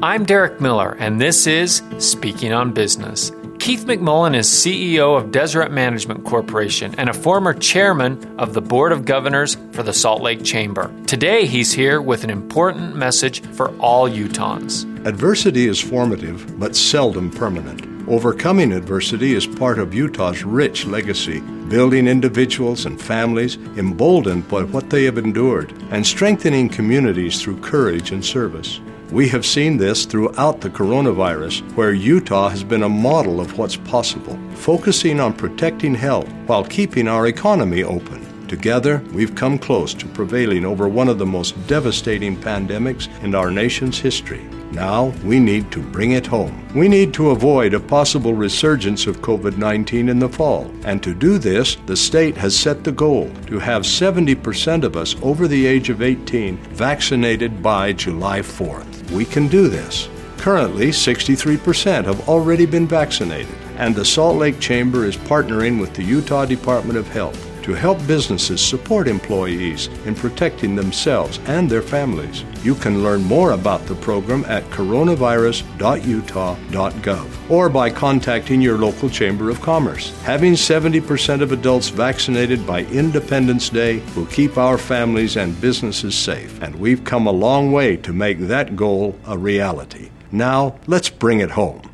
I'm Derek Miller, and this is Speaking on Business. Keith McMullin is CEO of Deseret Management Corporation and a former chairman of the Board of Governors for the Salt Lake Chamber. Today, he's here with an important message for all Utahns. Adversity is formative, but seldom permanent. Overcoming adversity is part of Utah's rich legacy, building individuals and families emboldened by what they have endured, and strengthening communities through courage and service. We have seen this throughout the coronavirus, where Utah has been a model of what's possible, focusing on protecting health while keeping our economy open. Together, we've come close to prevailing over one of the most devastating pandemics in our nation's history. Now, we need to bring it home. We need to avoid a possible resurgence of COVID 19 in the fall. And to do this, the state has set the goal to have 70% of us over the age of 18 vaccinated by July 4th. We can do this. Currently, 63% have already been vaccinated, and the Salt Lake Chamber is partnering with the Utah Department of Health to help businesses support employees in protecting themselves and their families. You can learn more about the program at coronavirus.utah.gov or by contacting your local Chamber of Commerce. Having 70% of adults vaccinated by Independence Day will keep our families and businesses safe, and we've come a long way to make that goal a reality. Now, let's bring it home.